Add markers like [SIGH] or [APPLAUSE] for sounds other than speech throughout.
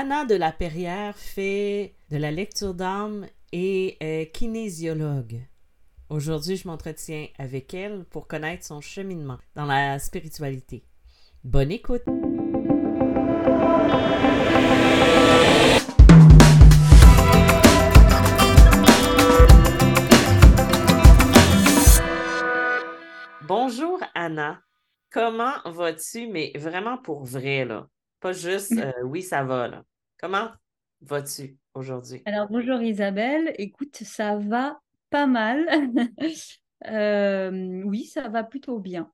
Anna de la Perrière fait de la lecture d'âme et est kinésiologue. Aujourd'hui, je m'entretiens avec elle pour connaître son cheminement dans la spiritualité. Bonne écoute! Bonjour Anna, comment vas-tu, mais vraiment pour vrai, là? Pas juste [LAUGHS] euh, oui, ça va, là. Comment vas-tu aujourd'hui? Alors, bonjour Isabelle. Écoute, ça va pas mal. [LAUGHS] Euh, oui, ça va plutôt bien.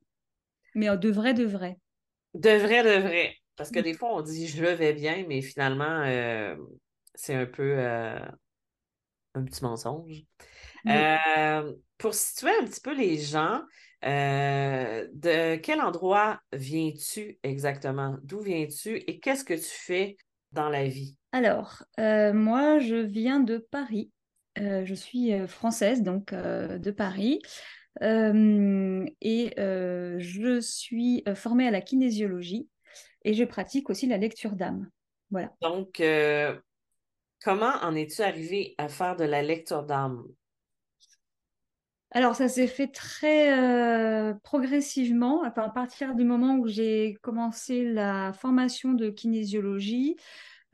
Mais euh, de vrai, de vrai. De vrai, de vrai. Parce que des fois, on dit je vais bien, mais finalement, c'est un peu un petit mensonge. pour situer un petit peu les gens, de quel endroit viens-tu exactement? D'où viens-tu et qu'est-ce que tu fais dans la vie? Alors, euh, moi, je viens de Paris. Euh, je suis euh, française, donc de Paris. et je suis formée à la kinésiologie et je pratique aussi la lecture d'âme. Voilà. Donc, comment en es-tu arrivée à faire de la lecture d'âme? Alors, ça s'est fait très progressivement. à partir du moment où j'ai commencé la formation de kinésiologie,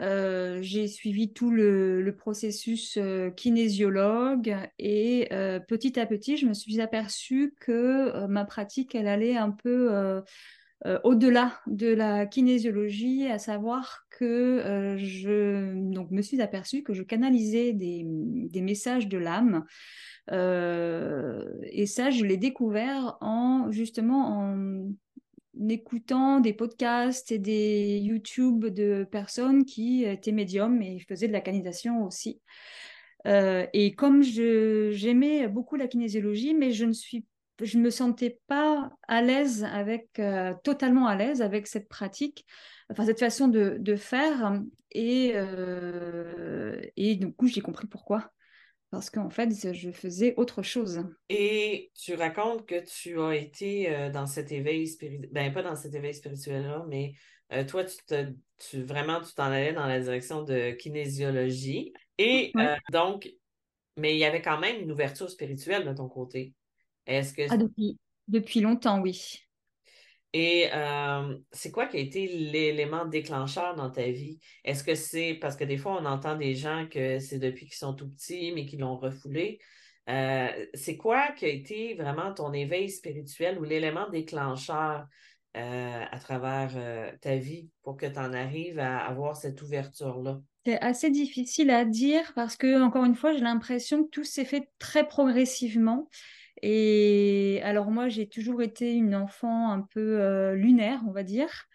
euh, j'ai suivi tout le, processus euh, kinésiologue et euh, petit à petit, je me suis aperçue que ma pratique, elle allait un peu au-delà de la kinésiologie, à savoir que je donc, me suis aperçue que je canalisais des, des messages de l'âme. et ça, je l'ai découvert en justement en écoutant des podcasts et des YouTube de personnes qui étaient médiums et faisaient de la canalisation aussi. Euh, et comme j'aimais beaucoup la kinésiologie, mais je ne suis je me sentais pas à l'aise avec euh, totalement à l'aise avec cette pratique enfin cette façon de, de faire et euh, et du coup j'ai compris pourquoi parce qu'en fait, je faisais autre chose. Et tu racontes que tu as été euh, dans cet éveil spirituel, ben pas dans cet éveil spirituel-là, mais toi, tu, te, tu vraiment, tu t'en allais dans la direction de kinésiologie. Et donc, mais il y avait quand même une ouverture spirituelle de ton côté. Est-ce que... Ah, depuis, depuis longtemps, oui. Et euh, c'est quoi qui a été l'élément déclencheur dans ta vie? Est-ce que c'est parce que des fois, on entend des gens que c'est depuis qu'ils sont tout petits, mais qu'ils l'ont refoulé. Euh, c'est quoi qui a été vraiment ton éveil spirituel ou l'élément déclencheur euh, à travers ta vie pour que tu en arrives à avoir cette ouverture-là? C'est assez difficile à dire parce que, encore une fois, j'ai l'impression que tout s'est fait très progressivement. Et alors moi, j'ai toujours été une enfant un peu euh, lunaire, on va dire.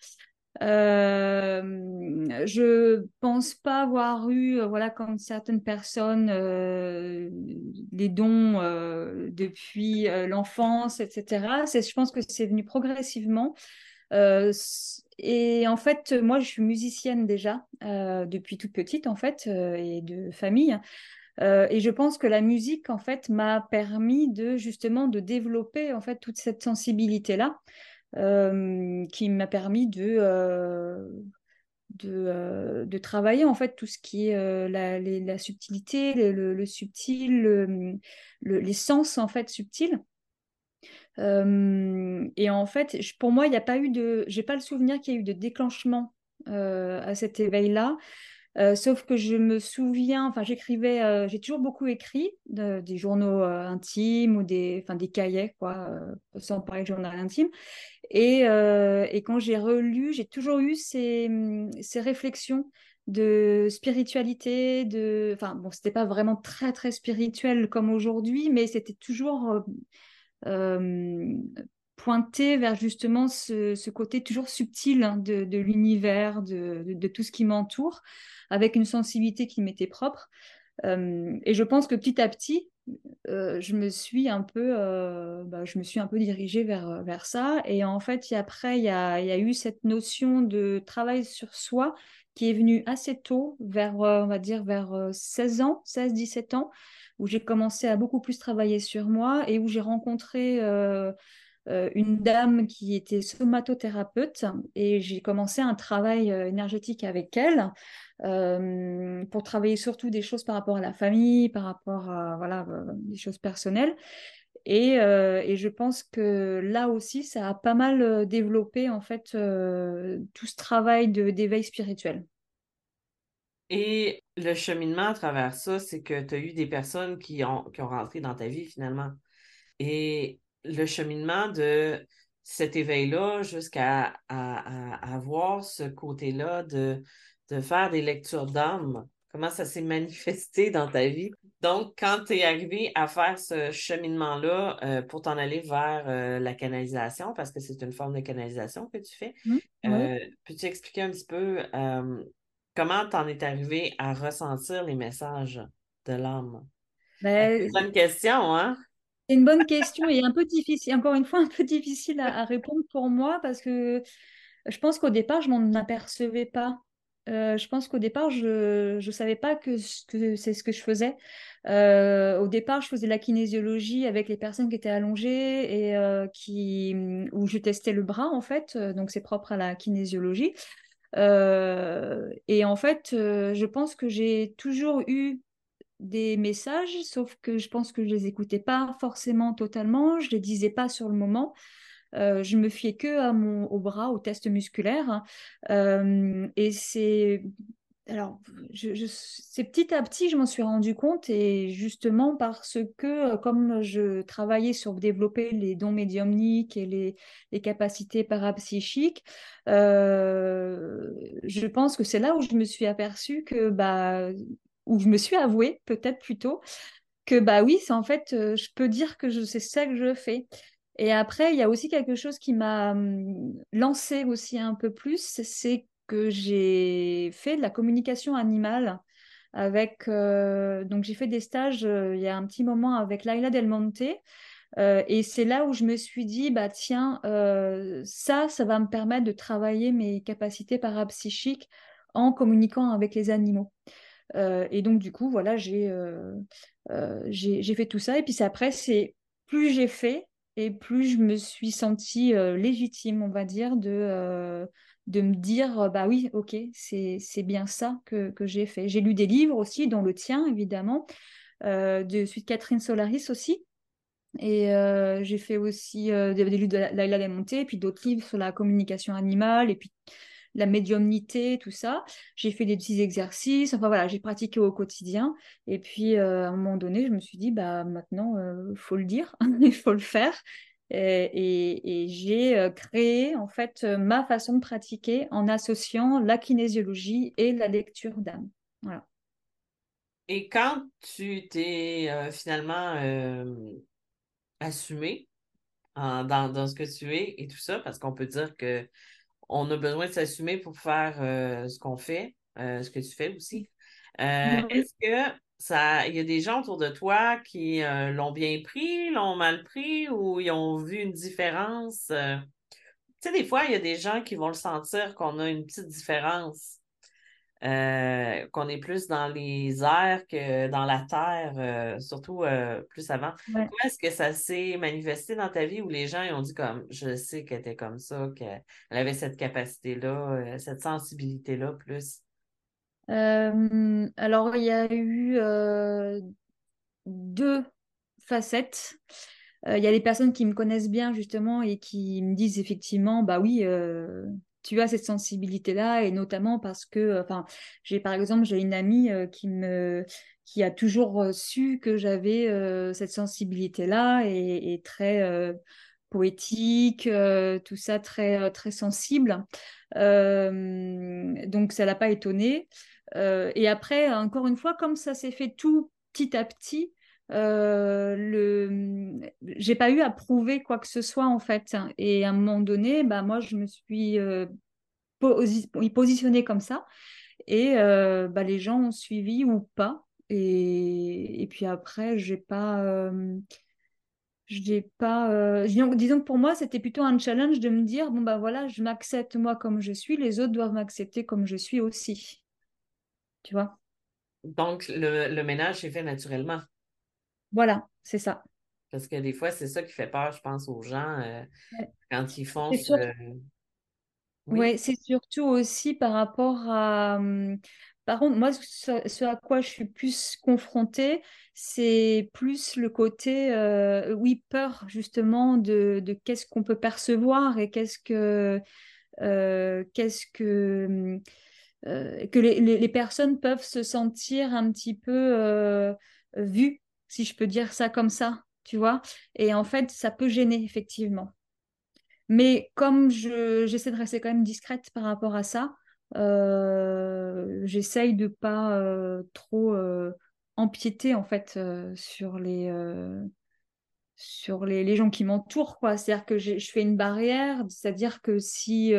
Euh, je pense pas avoir eu, euh, voilà, comme certaines personnes, euh, les dons depuis l'enfance, etc. Je pense que c'est venu progressivement. et en fait, moi, je suis musicienne déjà depuis toute petite, en fait, et de famille. Euh, et je pense que la musique, en fait, m'a permis de justement de développer en fait toute cette sensibilité-là, euh, qui m'a permis de, euh, de, travailler en fait tout ce qui est la, la, subtilité, le, subtil, les sens en fait subtils. et en fait, pour moi, il n'y a pas eu de, j'ai pas le souvenir qu'il y ait eu de déclenchement à cet éveil-là. Euh, sauf que je me souviens, enfin j'écrivais, euh, j'ai toujours beaucoup écrit des journaux euh, intimes ou des, enfin des cahiers quoi, sans parler de journal intime. Et, et quand j'ai relu, j'ai toujours eu ces, ces, réflexions de spiritualité, de, enfin bon, c'était pas vraiment très très spirituel comme aujourd'hui, mais c'était toujours pointé vers justement ce, côté toujours subtil hein, de, l'univers, de, tout ce qui m'entoure avec une sensibilité qui m'était propre. Euh, et je pense que petit à petit, euh, je me suis un peu, euh, bah, je me suis un peu dirigée vers, vers ça. Et en fait, après, il y a, y a, eu cette notion de travail sur soi qui est venue assez tôt, vers, on va dire, vers 16 ans, 16-17 ans, où j'ai commencé à beaucoup plus travailler sur moi et où j'ai rencontré une dame qui était somatothérapeute et j'ai commencé un travail énergétique avec elle pour travailler surtout des choses par rapport à la famille, par rapport à voilà, des choses personnelles. Et, et, je pense que là aussi, ça a pas mal développé en fait tout ce travail d'éveil spirituel. Et le cheminement à travers ça, c'est que tu as eu des personnes qui ont, qui ont rentré dans ta vie finalement. Et le cheminement de cet éveil-là jusqu'à avoir ce côté-là de, de faire des lectures d'âme, comment ça s'est [LAUGHS] manifesté dans ta vie? Donc, quand tu es arrivé à faire ce cheminement-là euh, pour t'en aller vers euh, la canalisation, parce que c'est une forme de canalisation que tu fais, mmh, euh, peux-tu expliquer un petit peu comment tu en es arrivé à ressentir les messages de l'âme? Ben, c'est une bonne question, hein? C'est une bonne question et un peu difficile, encore une fois, un peu difficile à, répondre pour moi parce que je pense qu'au départ, je m'en apercevais pas. Euh, je pense qu'au départ, je ne savais pas que, c'est ce que je faisais. Euh, au départ, je faisais la kinésiologie avec les personnes qui étaient allongées et euh, qui, où je testais le bras, en fait. Donc, c'est propre à la kinésiologie. et en fait, je pense que j'ai toujours eu des messages, sauf que je pense que je les écoutais pas forcément totalement, je les disais pas sur le moment. Euh, je me fiais que à mon, au bras, au test musculaire. Euh, et c'est alors, je, c'est petit à petit, je m'en suis rendu compte et justement parce que euh, comme je travaillais sur développer les dons médiumniques et les, les capacités parapsychiques, je pense que c'est là où je me suis aperçue que bah, où je me suis avouée, peut-être plutôt, que bah oui, c'est en fait, euh, je peux dire que c'est ça que je fais. Et après, il y a aussi quelque chose qui m'a hum, lancé aussi un peu plus, c'est que j'ai fait de la communication animale avec. Euh, donc, j'ai fait des stages euh, il y a un petit moment avec Laila Del Monte. et c'est là où je me suis dit, bah tiens, ça, ça va me permettre de travailler mes capacités parapsychiques en communiquant avec les animaux. Euh, et donc, du coup, voilà, euh, euh, j'ai j'ai fait tout ça. Et puis après, c'est plus j'ai fait et plus je me suis sentie légitime, on va dire, de, de me dire, bah oui, ok, c'est bien ça que, que j'ai fait. J'ai lu des livres aussi, dont le tien, évidemment, de suite Catherine Solaris aussi. Et j'ai fait aussi des, livres de Laila Desmonté, et puis d'autres livres sur la communication animale, et puis la médiumnité, tout ça. J'ai fait des petits exercices, enfin voilà, j'ai pratiqué au quotidien. Et puis euh, à un moment donné, je me suis dit, bah maintenant, il euh, faut le dire, [LAUGHS] il faut le faire. Et, j'ai euh, créé en fait ma façon de pratiquer en associant la kinésiologie et la lecture d'âme. Voilà. Et quand tu t'es finalement assumé dans, dans, ce que tu es et tout ça, parce qu'on peut dire que on a besoin de s'assumer pour faire euh, ce qu'on fait, euh, ce que tu fais aussi. [LAUGHS] Euh, est-ce que ça, il y a des gens autour de toi qui l'ont bien pris, l'ont mal pris ou ils ont vu une différence? tu sais, des fois, il y a des gens qui vont le sentir qu'on a une petite différence. Euh, qu'on est plus dans les airs que dans la terre, euh, surtout euh, plus avant. Comment est-ce que ça s'est manifesté dans ta vie où les gens ont dit comme je sais qu'elle était comme ça, qu'elle avait cette capacité-là, cette sensibilité-là plus? alors, il y a eu deux facettes. Il y a des personnes qui me connaissent bien justement et qui me disent effectivement, bah oui, tu as cette sensibilité-là, et notamment parce que, euh, enfin, j'ai par exemple, j'ai une amie euh, qui me qui a toujours euh, su que j'avais cette sensibilité-là et, très poétique, tout ça très très sensible. donc ça l'a pas étonné. et après, encore une fois, comme ça s'est fait tout petit à petit, euh, le j'ai pas eu à prouver quoi que ce soit en fait. Et à un moment donné bah moi je me suis euh, positionnée comme ça. Et euh, bah, les gens ont suivi ou pas. Et, et puis après j'ai pas euh, j'ai pas disons, disons, que pour moi c'était plutôt un challenge de me dire bon bah voilà je m'accepte moi comme je suis les autres doivent m'accepter comme je suis aussi. Tu vois? Donc le, le ménage est fait naturellement voilà, c'est ça. Parce que des fois, c'est ça qui fait peur, je pense, aux gens euh, quand ils font ce. Oui, Ouais, c'est surtout aussi par rapport à. hum, Par contre, moi, ce, ce à quoi je suis plus confrontée, c'est plus le côté, euh, oui, peur justement de, de qu'est-ce qu'on peut percevoir et qu'est-ce que, euh, qu'est-ce que, euh, que les, les- les personnes peuvent se sentir un petit peu vues, si je peux dire ça comme ça, tu vois. Et en fait, ça peut gêner, effectivement. Mais comme je, j'essaie de rester quand même discrète par rapport à ça, euh, j'essaye de pas euh, trop euh, empiéter en fait sur les, sur les, les gens qui m'entourent, quoi. C'est-à-dire que j'ai- je fais une barrière, c'est-à-dire que si,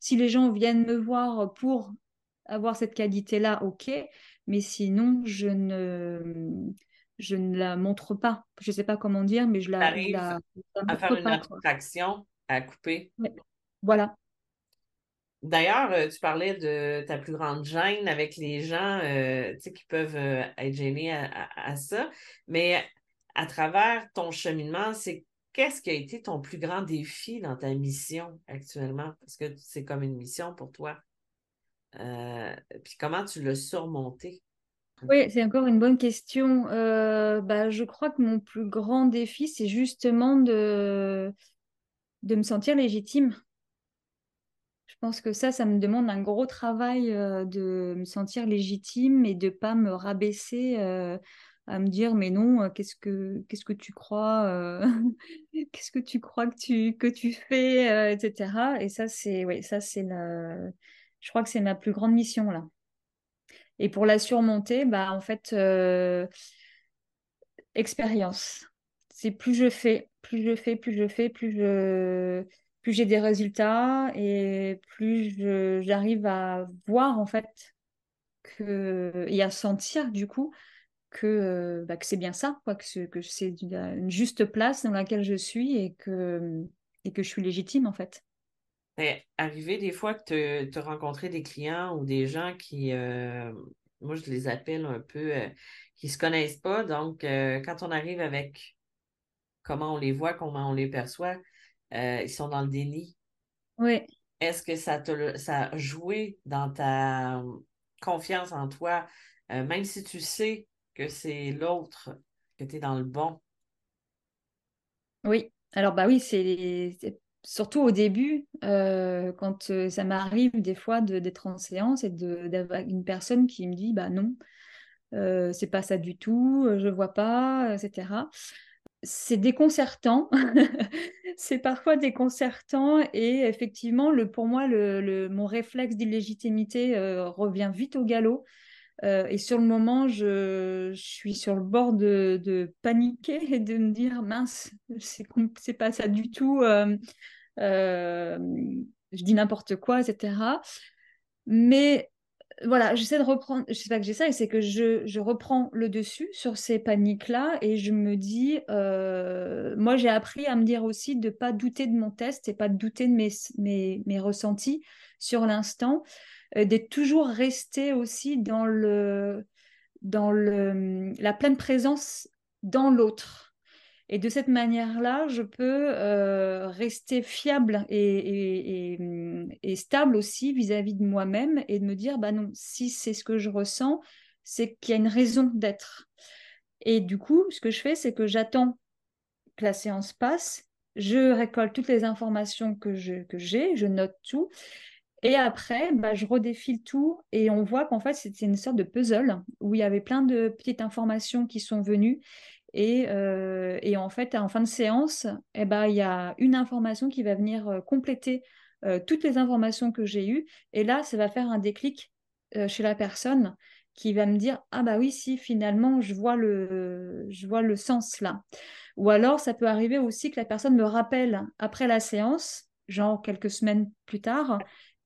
si les gens viennent me voir pour avoir cette qualité-là, ok, mais sinon, je ne, je ne la montre pas. Je sais pas comment dire, mais je la, je arrives la, à faire une pas, abstraction à couper. Ouais. Voilà. D'ailleurs, euh, tu parlais de ta plus grande gêne avec les gens euh, qui peuvent euh, être gênés à, à- à ça. Mais à travers ton cheminement, c'est qu'est-ce qui a été ton plus grand défi dans ta mission actuellement? Parce que c'est comme une mission pour toi. Euh, puis comment tu l'as surmonté? Oui, c'est encore une bonne question. Euh, bah, je crois que mon plus grand défi, c'est justement de, me sentir légitime. Je pense que ça, ça me demande un gros travail euh, de me sentir légitime et de pas me rabaisser euh, à me dire mais non, qu'est-ce que tu crois, [LAUGHS] qu'est-ce que tu crois que tu fais, etc. Et ça, c'est ça c'est la, je crois que c'est ma plus grande mission là. Et pour la surmonter, bah en fait. euh, expérience. C'est plus je fais, plus je fais, plus je fais, plus je, plus j'ai des résultats et plus j'arrive à voir en fait que et à sentir du coup que, euh, bah, que c'est bien ça, quoi, que, c'est- une juste place dans laquelle je suis et que, et que je suis légitime en fait. C'est arrivé des fois que tu as rencontré des clients ou des gens qui, euh, moi je les appelle un peu, euh, qui se connaissent pas. Donc, euh, quand on arrive avec comment on les voit, comment on les perçoit, ils sont dans le déni. Oui. Est-ce que ça te, ça a joué dans ta confiance en toi, même si tu sais que c'est l'autre, que tu es dans le bon? Oui, alors bah oui, c'est- surtout au début, euh, quand euh, ça m'arrive des fois de- d'être en séance et de d'avoir une personne qui me dit bah non, euh, c'est pas ça du tout, je vois pas, etc. C'est déconcertant, [LAUGHS] c'est parfois déconcertant et effectivement, le, pour moi, le, mon réflexe d'illégitimité revient vite au galop. Euh, et sur le moment, je, suis sur le bord de, paniquer et de me dire, mince, c'est pas ça du tout. euh, euh, je dis n'importe quoi, etc. Mais voilà, j'essaie de reprendre, je sais pas que j'essaie, c'est que je, reprends le dessus sur ces paniques-là et je me dis, moi j'ai appris à me dire aussi de pas douter de mon test et pas douter de mes, ressentis sur l'instant, d'être toujours resté aussi dans le, dans le, la pleine présence dans l'autre. Et de cette manière-là, je peux euh, rester fiable et stable aussi vis-à-vis de moi-même et de me dire, bah non, si c'est ce que je ressens, c'est qu'il y a une raison d'être. Et du coup, ce que je fais, c'est que j'attends que la séance passe, je récolte toutes les informations que je, que j'ai, je note tout. Et après, bah, je redéfile tout et on voit qu'en fait, c'était une sorte de puzzle où il y avait plein de petites informations qui sont venues et, euh, et, en fait, en fin de séance, eh ben, il y a une information qui va venir euh, compléter euh, toutes les informations que j'ai eues. Et là, ça va faire un déclic chez la personne qui va me dire Ah bah oui, si finalement, je vois le, je vois le sens là. Ou alors, ça peut arriver aussi que la personne me rappelle après la séance, genre quelques semaines plus tard,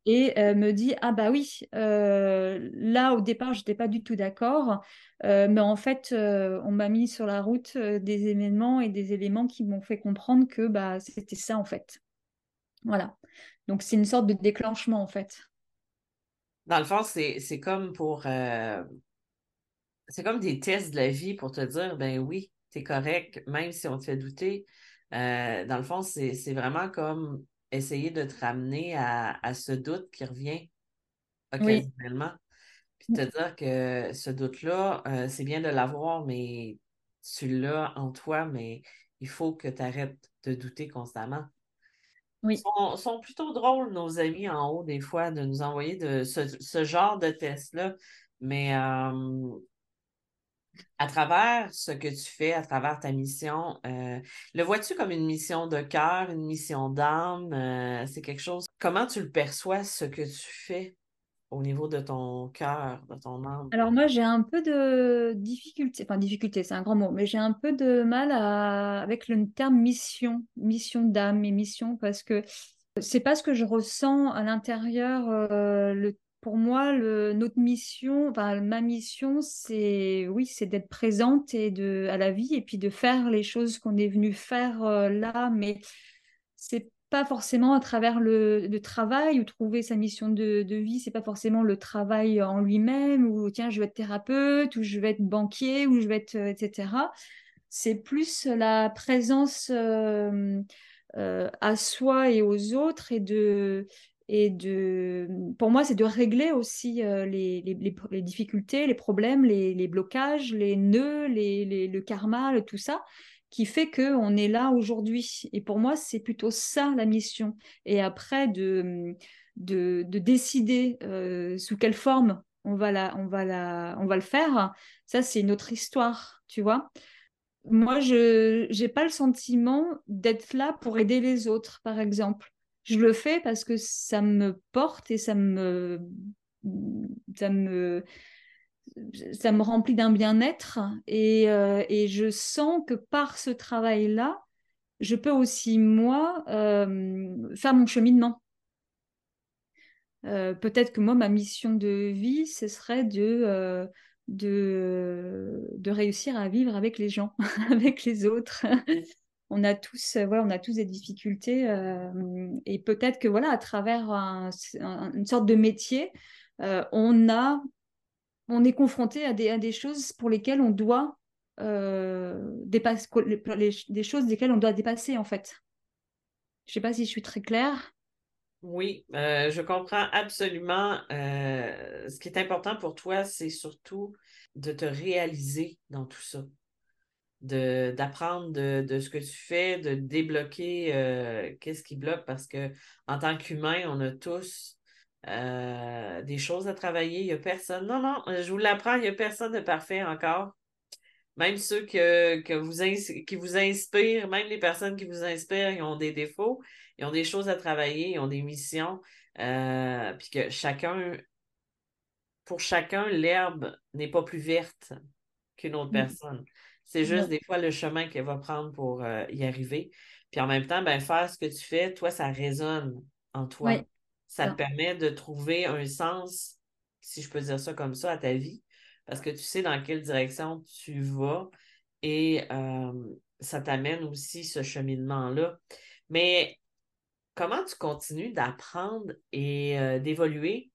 et euh, me dit ah bah oui euh, là au départ j'étais pas du tout d'accord euh, mais en fait on m'a mis sur la route des événements et des éléments qui m'ont fait comprendre que bah c'était ça en fait voilà donc c'est une sorte de déclenchement en fait Dans le fond, c'est, comme pour. c'est comme des tests de la vie pour te dire, ben oui, tu es correct, même si on te fait douter. Dans le fond, c'est vraiment comme essayer de te ramener à, ce doute qui revient occasionnellement. Puis te dire que ce doute-là, euh, c'est bien de l'avoir, mais tu l'as en toi, mais il faut que tu arrêtes de douter constamment. Oui. Ils sont, plutôt drôles, nos amis en haut, des fois, de nous envoyer de ce, genre de test-là. Mais euh, à travers ce que tu fais, à travers ta mission, euh, le vois-tu comme une mission de cœur, une mission d'âme? Euh, c'est quelque chose? Comment tu le perçois, ce que tu fais au niveau de ton cœur, de ton âme? Alors moi, j'ai un peu de difficulté, enfin difficulté, c'est un grand mot, mais j'ai un peu de mal avec le terme mission, mission d'âme et mission, parce que c'est pas ce que je ressens à l'intérieur. Euh, le pour moi, notre mission, enfin, ma mission, c'est oui, c'est d'être présente et de, à la vie et puis de faire les choses qu'on est venu faire euh, là, mais c'est pas forcément à travers le, travail ou trouver sa mission de, de vie, c'est pas forcément le travail en lui-même ou tiens, je vais être thérapeute ou je vais être banquier ou je vais être, euh, etc. C'est plus la présence euh, à soi et aux autres et de et de, pour moi, c'est de régler aussi euh, les, difficultés, les problèmes, les, blocages, les nœuds, le karma, tout ça, qui fait qu'on est là aujourd'hui. Et pour moi, c'est plutôt ça la mission. Et après, de, de, décider euh, sous quelle forme on va, la, on, va la, on va le faire, ça, c'est une autre histoire, tu vois. Moi, je n'ai pas le sentiment d'être là pour aider les autres, par exemple je le fais parce que ça me porte et ça me, ça me, remplit d'un bien-être. Et, euh, et, je sens que par ce travail-là, je peux aussi, moi, euh, faire mon cheminement. Euh, peut-être que moi, ma mission de vie, ce serait de, réussir à vivre avec les gens, [LAUGHS] avec les autres on a tous, euh, voilà, on a tous des difficultés euh, et peut-être que voilà, à travers une sorte de métier, euh, on est confronté à des, choses pour lesquelles on doit dépasser, des choses desquelles on doit dépasser en fait. Je sais pas si je suis très claire. Oui, je comprends absolument. ce qui est important pour toi, c'est surtout de te réaliser dans tout ça d'apprendre de, ce que tu fais, de débloquer euh, qu'est-ce qui bloque? Parce que en tant qu'humain, on a tous euh, des choses à travailler. Il n'y a personne. Non, non, je vous l'apprends, il n'y a personne de parfait encore. Même ceux que, vous qui vous inspirent, même les personnes qui vous inspirent, ils ont des défauts, ils ont des choses à travailler, ils ont des missions. Euh, puis que chacun, pour chacun, l'herbe n'est pas plus verte qu'une autre mmh. personne. C'est juste des fois le chemin qu'elle va prendre pour euh, y arriver. Puis en même temps, ben, faire ce que tu fais, toi, ça résonne en toi. Ça te permet de trouver un sens, si je peux dire ça comme ça, à ta vie, parce que tu sais dans quelle direction tu vas et euh, ça t'amène aussi ce cheminement-là. Mais comment tu continues d'apprendre et euh, d'évoluer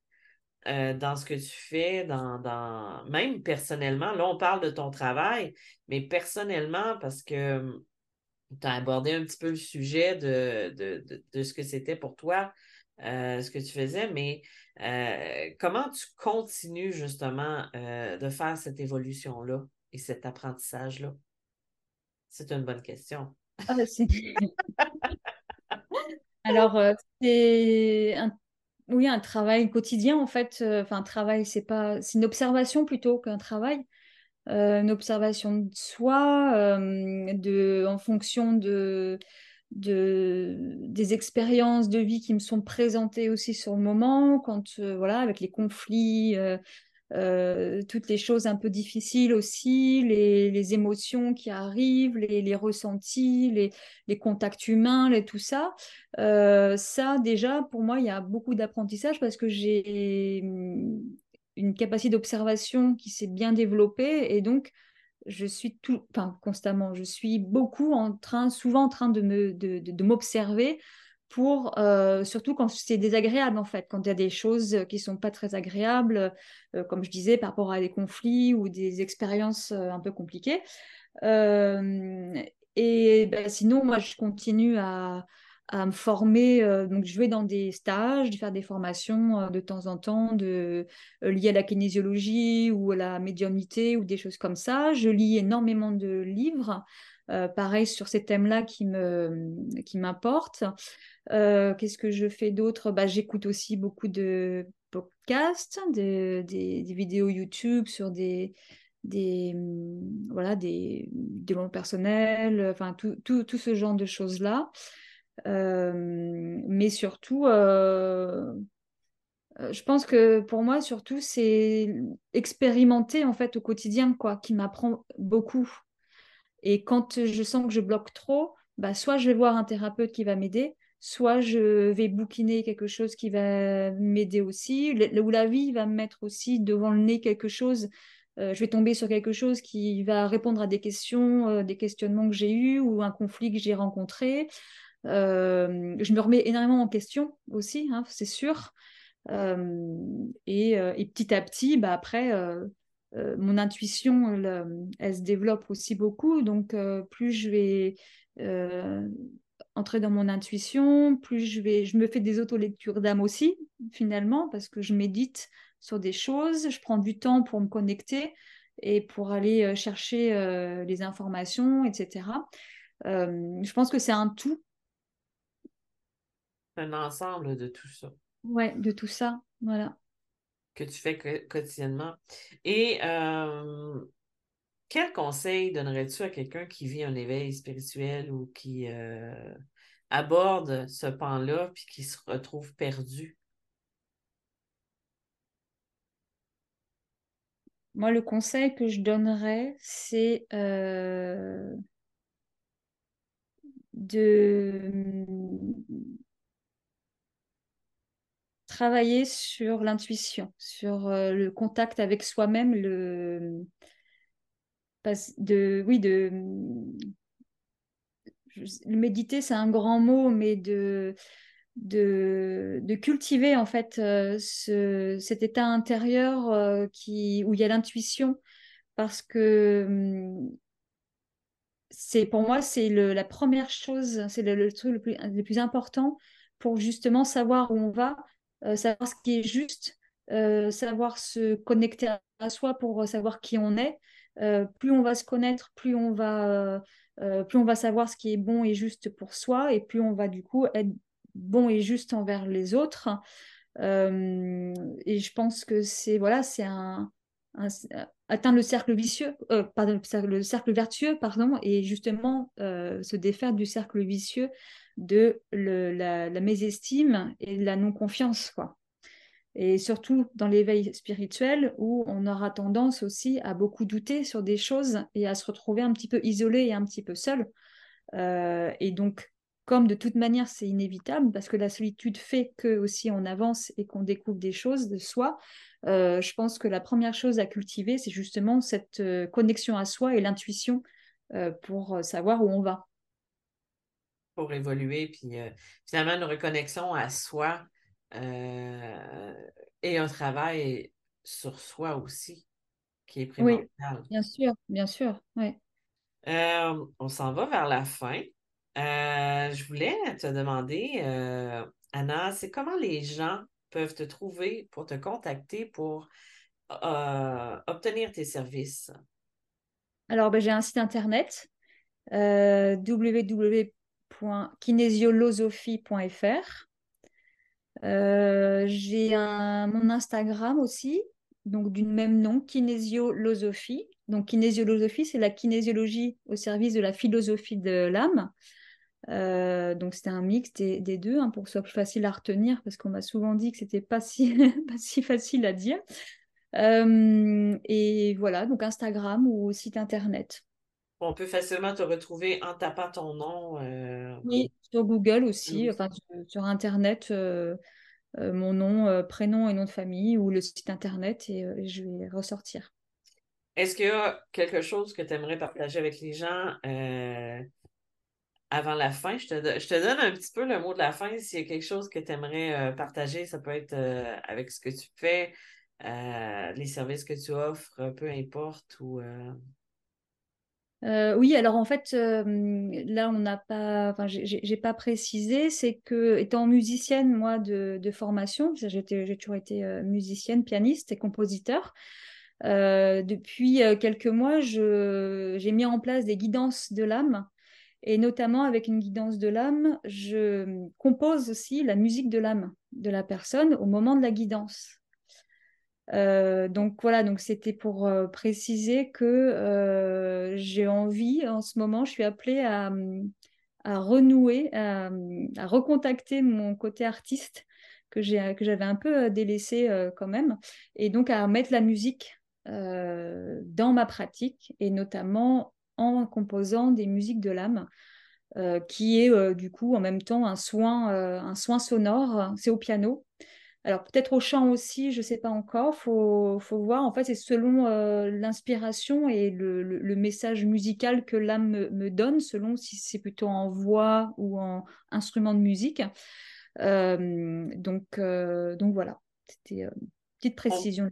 euh, dans ce que tu fais, dans, même personnellement. Là, on parle de ton travail, mais personnellement, parce que tu as abordé un petit peu le sujet de, de, ce que c'était pour toi, euh, ce que tu faisais, mais euh, comment tu continues justement de faire cette évolution-là et cet apprentissage-là? C'est une bonne question. Ah, [LAUGHS] Alors, c'est un oui, un travail quotidien en fait. Euh, enfin, un travail, c'est pas, c'est une observation plutôt qu'un travail. Euh, une observation de soi, euh, de, en fonction de, de, des expériences de vie qui me sont présentées aussi sur le moment, quand voilà, avec les conflits, euh, toutes les choses un peu difficiles aussi, les, émotions qui arrivent, les, ressentis, les, contacts humains, tout ça. Euh, ça, déjà, pour moi, il y a beaucoup d'apprentissage parce que j'ai mm, une capacité d'observation qui s'est bien développée et donc je suis tout, enfin constamment, je suis beaucoup en train, souvent en train de me, de m'observer pour surtout quand c'est désagréable en fait, quand il y a des choses qui sont pas très agréables, comme je disais par rapport à des conflits ou des expériences un peu compliquées. et ben, sinon, moi, je continue à, me former. Euh, donc, je vais dans des stages, faire des formations euh, de temps en temps de, euh, liées à la kinésiologie ou à la médiumnité ou des choses comme ça. Je lis énormément de livres, pareil sur ces thèmes-là qui me qui m'importent. Qu'est-ce que je fais d'autre? Bah, J'écoute aussi beaucoup de podcasts, des, des, vidéos YouTube sur des, des voilà des développements personnels, enfin tout, tout, tout, ce genre de choses là. Euh, mais surtout, euh, euh, je pense que pour moi, surtout, c'est expérimenter en fait au quotidien, quoi, qui m'apprend beaucoup. Et quand je sens que je bloque trop, bah, soit je vais voir un thérapeute qui va m'aider, soit je vais bouquiner quelque chose qui va m'aider aussi, ou la vie va me mettre aussi devant le nez quelque chose. je vais tomber sur quelque chose qui va répondre à des questions, des questionnements que j'ai eus ou un conflit que j'ai rencontré. Euh, je me remets énormément en question aussi, hein, c'est sûr. Euh, et, euh, et, petit à petit, bah, après, mon intuition, elle, elle, se développe aussi beaucoup. Donc, plus je vais entrer dans mon intuition, plus je vais, je me fais des auto-lectures d'âme aussi, finalement, parce que je médite sur des choses, je prends du temps pour me connecter et pour aller chercher les informations, etc. je pense que c'est un tout un ensemble de tout ça. Ouais, de tout ça, voilà. Que tu fais quotidiennement. Et euh, quel conseil donnerais-tu à quelqu'un qui vit un éveil spirituel ou qui euh, aborde ce pan-là puis qui se retrouve perdu? Moi, le conseil que je donnerais, c'est euh, de travailler sur l'intuition, sur euh, le contact avec soi-même, le de oui de méditer c'est un grand mot mais de de, de cultiver en fait euh, ce, cet état intérieur euh, qui où il y a l'intuition. Parce que hum, c'est pour moi c'est la première chose c'est le, truc le plus, le plus important pour justement savoir où on va euh, savoir ce qui est juste, euh, savoir se connecter à, soi pour savoir qui on est. Euh, plus on va se connaître, plus on va, plus on va savoir ce qui est bon et juste pour soi, et plus on va du coup être bon et juste envers les autres. et je pense que c'est voilà, c'est un, atteindre le cercle vicieux, pardon, le cercle vertueux, pardon, et justement se défaire du cercle vicieux de la, mésestime et de la non-confiance, quoi. Et surtout dans l'éveil spirituel où on aura tendance aussi à beaucoup douter sur des choses et à se retrouver un petit peu isolé et un petit peu seul. Euh, et donc, comme de toute manière c'est inévitable parce que la solitude fait que aussi on avance et qu'on découvre des choses de soi, euh, je pense que la première chose à cultiver c'est justement cette euh, connexion à soi et l'intuition pour savoir où on va pour évoluer. Puis euh, finalement, une reconnexion à soi euh, et un travail sur soi aussi qui est primordial. Oui, bien sûr, bien sûr. Ouais. Euh, on s'en va vers la fin. je voulais te demander, Anna, c'est comment les gens peuvent te trouver pour te contacter pour obtenir tes services? Alors, ben, j'ai un site internet www kinésiolosophie.fr. Euh, j'ai mon Instagram aussi, donc du même nom, kinésiolosophie. Donc kinésiolosophie, c'est la kinésiologie au service de la philosophie de l'âme. Euh, donc c'était un mix des, deux hein, pour que ce soit plus facile à retenir parce qu'on m'a souvent dit que c'était pas si, [LAUGHS] pas si facile à dire. Euh, et voilà, donc Instagram ou site internet. On peut facilement te retrouver en tapant ton nom. Euh, oui, sur Google aussi, enfin sur, Internet, euh, euh, mon nom, prénom et nom de famille ou le site Internet et, je vais ressortir. Est-ce qu'il y a quelque chose que tu aimerais partager avec les gens avant la fin, je te, je te, donne un petit peu le mot de la fin. S'il y a quelque chose que tu aimerais partager, ça peut être avec ce que tu fais, les services que tu offres, peu importe, ou euh, oui, alors en fait, euh, là, on n'a pas, enfin, j'ai pas précisé, c'est que étant musicienne, moi, de, formation, j'ai toujours été euh, musicienne, pianiste et compositeur. depuis quelques mois, j'ai mis en place des guidances de l'âme. Et notamment avec une guidance de l'âme, je compose aussi la musique de l'âme de la personne au moment de la guidance. Euh, donc voilà, donc c'était pour euh, préciser que euh, j'ai envie en ce moment, je suis appelée à, renouer, à, recontacter mon côté artiste que j'avais un peu délaissé quand même, et donc à mettre la musique dans ma pratique, et notamment en composant des musiques de l'âme. qui est du coup en même temps un soin, un soin sonore, c'est au piano, alors peut-être au chant aussi, je ne sais pas encore, faut, faut voir. En fait, c'est selon euh, l'inspiration et le, message musical que l'âme me, donne, selon si c'est plutôt en voix ou en instrument de musique. Euh, donc, euh, donc voilà, c'était une petite précision.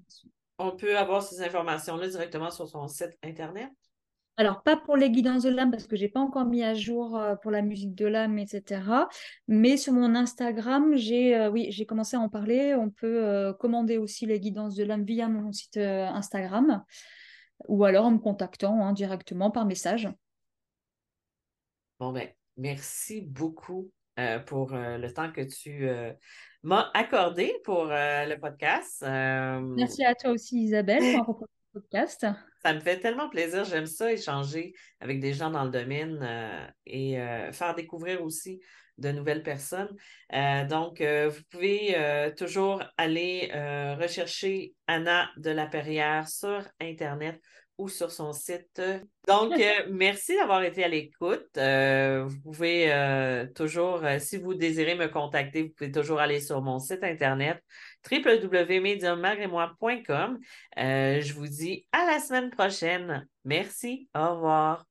On, on peut avoir ces informations-là directement sur son site internet. Alors, pas pour les guidances de l'âme, parce que je n'ai pas encore mis à jour euh, pour la musique de l'âme, etc. Mais sur mon Instagram, j'ai euh, oui, j'ai commencé à en parler. On peut euh, commander aussi les guidances de l'âme via mon site Instagram ou alors en me contactant hein, directement par message. Bon, ben, merci beaucoup pour le temps que tu m'as accordé pour le podcast. Merci à toi aussi, Isabelle, pour podcast. Ça me fait tellement plaisir. J'aime ça, échanger avec des gens dans le domaine euh, et euh, faire découvrir aussi de nouvelles personnes. Euh, donc, vous pouvez toujours aller rechercher Anna de la Perrière sur Internet ou sur son site. Donc, [LAUGHS] merci d'avoir été à l'écoute. vous pouvez toujours, si vous désirez me contacter, vous pouvez toujours aller sur mon site Internet www.mediummagremois.com. Euh, je vous dis à la semaine prochaine. Merci. Au revoir.